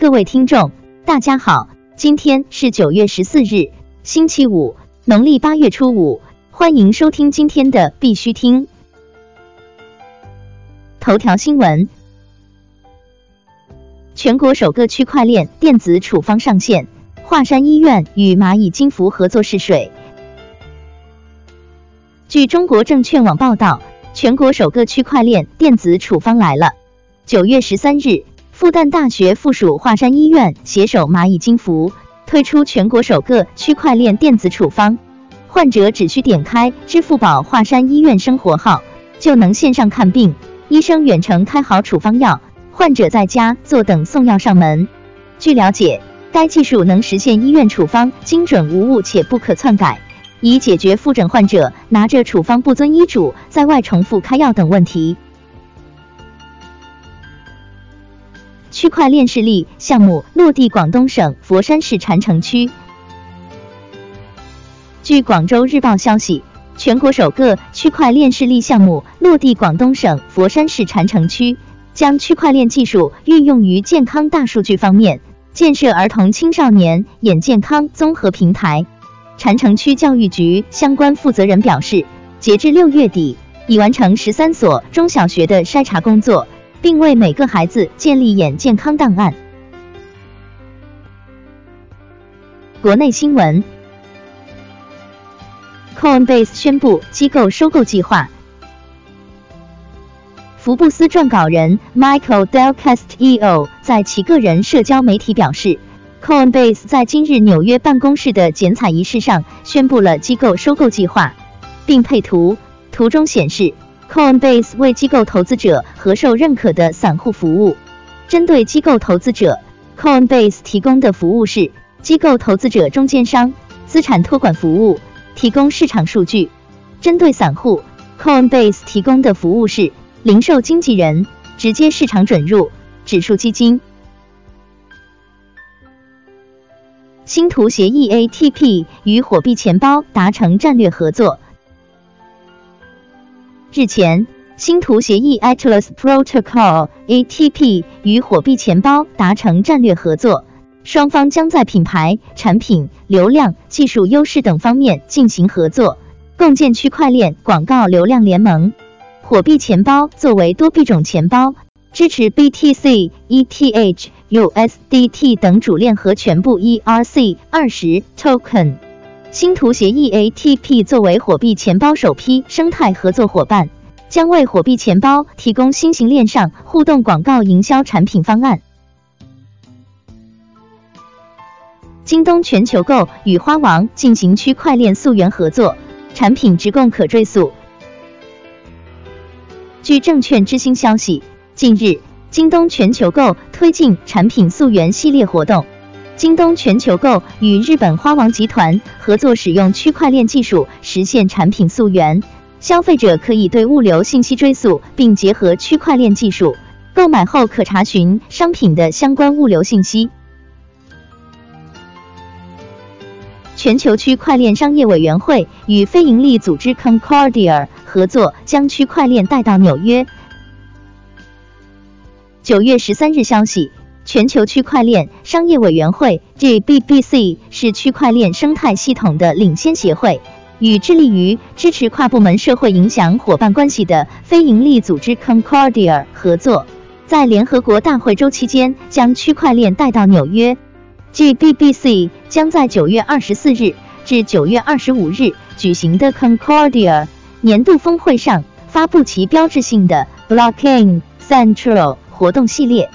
各位听众，大家好，今天是九月十四日，星期五，农历八月初五，欢迎收听今天的必须听。头条新闻：全国首个区块链电子处方上线，华山医院与蚂蚁金服合作试水。据中国证券网报道，全国首个区块链电子处方来了。九月十三日。复旦大学附属华山医院携手蚂蚁金服推出全国首个区块链电子处方，患者只需点开支付宝华山医院生活号，就能线上看病，医生远程开好处方药，患者在家坐等送药上门。据了解，该技术能实现医院处方精准无误且不可篡改，以解决复诊患者拿着处方不遵医嘱在外重复开药等问题。区块链示例项目落地广东省佛山市禅城区。据广州日报消息，全国首个区块链示例项目落地广东省佛山市禅城区，将区块链技术运用于健康大数据方面，建设儿童青少年眼健康综合平台。禅城区教育局相关负责人表示，截至六月底，已完成十三所中小学的筛查工作。并为每个孩子建立眼健康档案。国内新闻：Coinbase 宣布机构收购计划。福布斯撰稿人 Michael Del Castillo 在其个人社交媒体表示，Coinbase 在今日纽约办公室的剪彩仪式上宣布了机构收购计划，并配图，图中显示。Coinbase 为机构投资者和受认可的散户服务。针对机构投资者，Coinbase 提供的服务是机构投资者中间商、资产托管服务，提供市场数据；针对散户，Coinbase 提供的服务是零售经纪人、直接市场准入、指数基金。星图协议 ATP 与火币钱包达成战略合作。日前，星图协议 Atlas Protocol ATP 与火币钱包达成战略合作，双方将在品牌、产品、流量、技术优势等方面进行合作，共建区块链广告流量联盟。火币钱包作为多币种钱包，支持 BTC、ETH、USDT 等主链和全部 ERC 二十 token。星图协议 ATP 作为火币钱包首批生态合作伙伴，将为火币钱包提供新型链上互动广告营销产品方案。京东全球购与花王进行区块链溯源合作，产品直供可追溯。据证券之星消息，近日京东全球购推进产品溯源系列活动。京东全球购与日本花王集团合作，使用区块链技术实现产品溯源。消费者可以对物流信息追溯，并结合区块链技术，购买后可查询商品的相关物流信息。全球区块链商业委员会与非营利组织 Concordia 合作，将区块链带到纽约。九月十三日消息。全球区块链商业委员会 （GBBC） 是区块链生态系统的领先协会，与致力于支持跨部门社会影响伙伴关系的非营利组织 Concordia 合作，在联合国大会周期间将区块链带到纽约。GBBC 将在九月二十四日至九月二十五日举行的 Concordia 年度峰会上发布其标志性的 Blockchain Central 活动系列。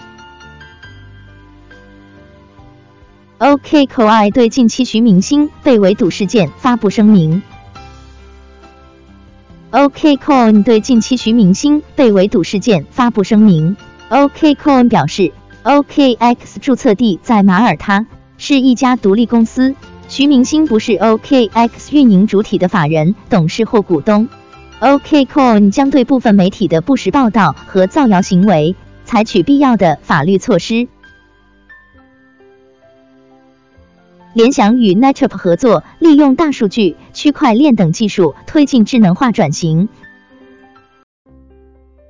OKCoin 对近期徐明星被围堵事件发布声明。OKCoin 对近期徐明星被围堵事件发布声明。OKCoin 表示，OKX 注册地在马耳他，是一家独立公司，徐明星不是 OKX 运营主体的法人、董事或股东。OKCoin 将对部分媒体的不实报道和造谣行为采取必要的法律措施。联想与 NetApp 合作，利用大数据、区块链等技术推进智能化转型。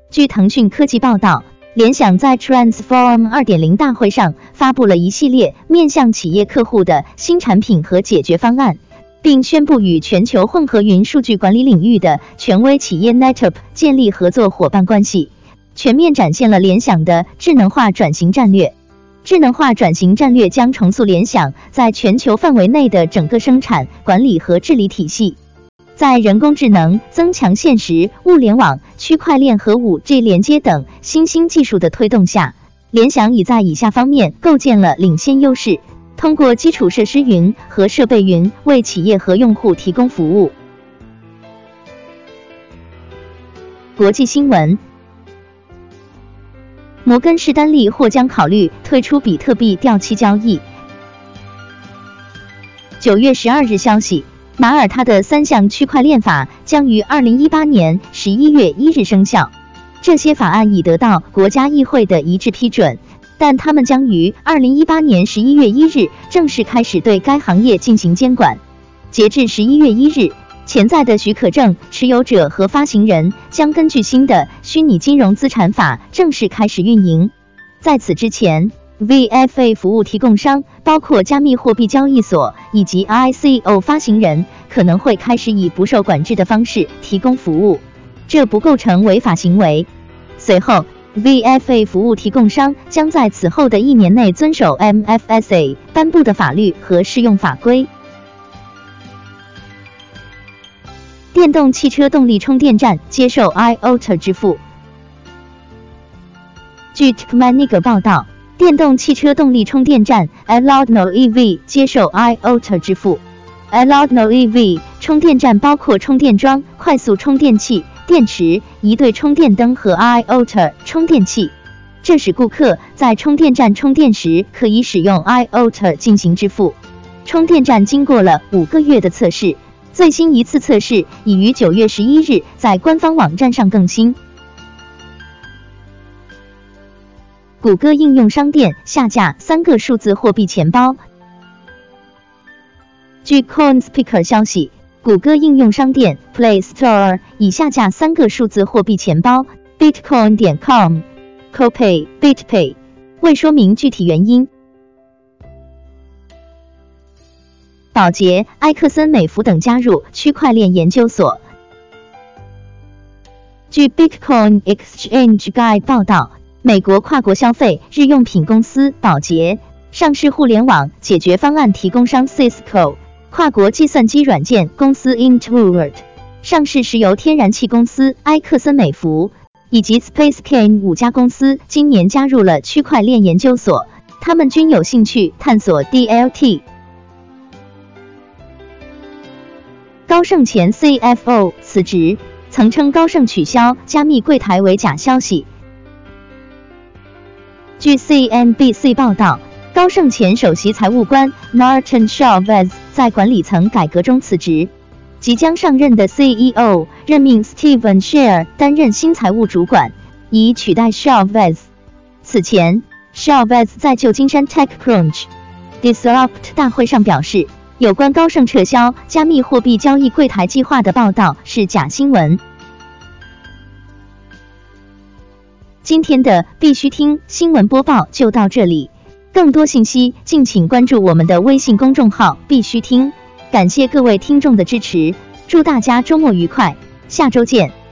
据腾讯科技报道，联想在 Transform 2.0大会上发布了一系列面向企业客户的新产品和解决方案，并宣布与全球混合云数据管理领域的权威企业 NetApp 建立合作伙伴关系，全面展现了联想的智能化转型战略。智能化转型战略将重塑联想在全球范围内的整个生产管理和治理体系。在人工智能、增强现实、物联网、区块链和五 G 连接等新兴技术的推动下，联想已在以下方面构建了领先优势：通过基础设施云和设备云为企业和用户提供服务。国际新闻：摩根士丹利或将考虑退出比特币掉期交易。九月十二日消息。马耳他的三项区块链法将于二零一八年十一月一日生效。这些法案已得到国家议会的一致批准，但他们将于二零一八年十一月一日正式开始对该行业进行监管。截至十一月一日，潜在的许可证持有者和发行人将根据新的虚拟金融资产法正式开始运营。在此之前，VFA 服务提供商，包括加密货币交易所以及 ICO 发行人，可能会开始以不受管制的方式提供服务，这不构成违法行为。随后，VFA 服务提供商将在此后的一年内遵守 MFSA 颁布的法律和适用法规。电动汽车动力充电站接受 IOTA 支付。据 Techmanic 报道。电动汽车动力充电站 Alodno EV 接受 IOTA 支付。Alodno EV 充电站包括充电桩、快速充电器、电池、一对充电灯和 IOTA 充电器。这使顾客在充电站充电时可以使用 IOTA 进行支付。充电站经过了五个月的测试，最新一次测试已于九月十一日在官方网站上更新。谷歌应用商店下架三个数字货币钱包。据 CoinSpeaker 消息，谷歌应用商店 Play Store 已下架三个数字货币钱包：Bitcoin 点 com、Copay、BitPay，未说明具体原因。宝洁、埃克森美孚等加入区块链研究所。据 Bitcoin Exchange Guide 报道。美国跨国消费日用品公司宝洁、上市互联网解决方案提供商 Cisco、跨国计算机软件公司 Intuit、上市石油天然气公司埃克森美孚以及 SpaceCan 五家公司今年加入了区块链研究所，他们均有兴趣探索 DLT。高盛前 CFO 辞职，曾称高盛取消加密柜台为假消息。据 CNBC 报道，高盛前首席财务官 Martin Chavez 在管理层改革中辞职，即将上任的 CEO 任命 Steven Share 担任新财务主管，以取代 Chavez。此前，Chavez 在旧金山 TechCrunch Disrupt 大会上表示，有关高盛撤销加密货币交易柜台计划的报道是假新闻。今天的必须听新闻播报就到这里，更多信息敬请关注我们的微信公众号“必须听”。感谢各位听众的支持，祝大家周末愉快，下周见。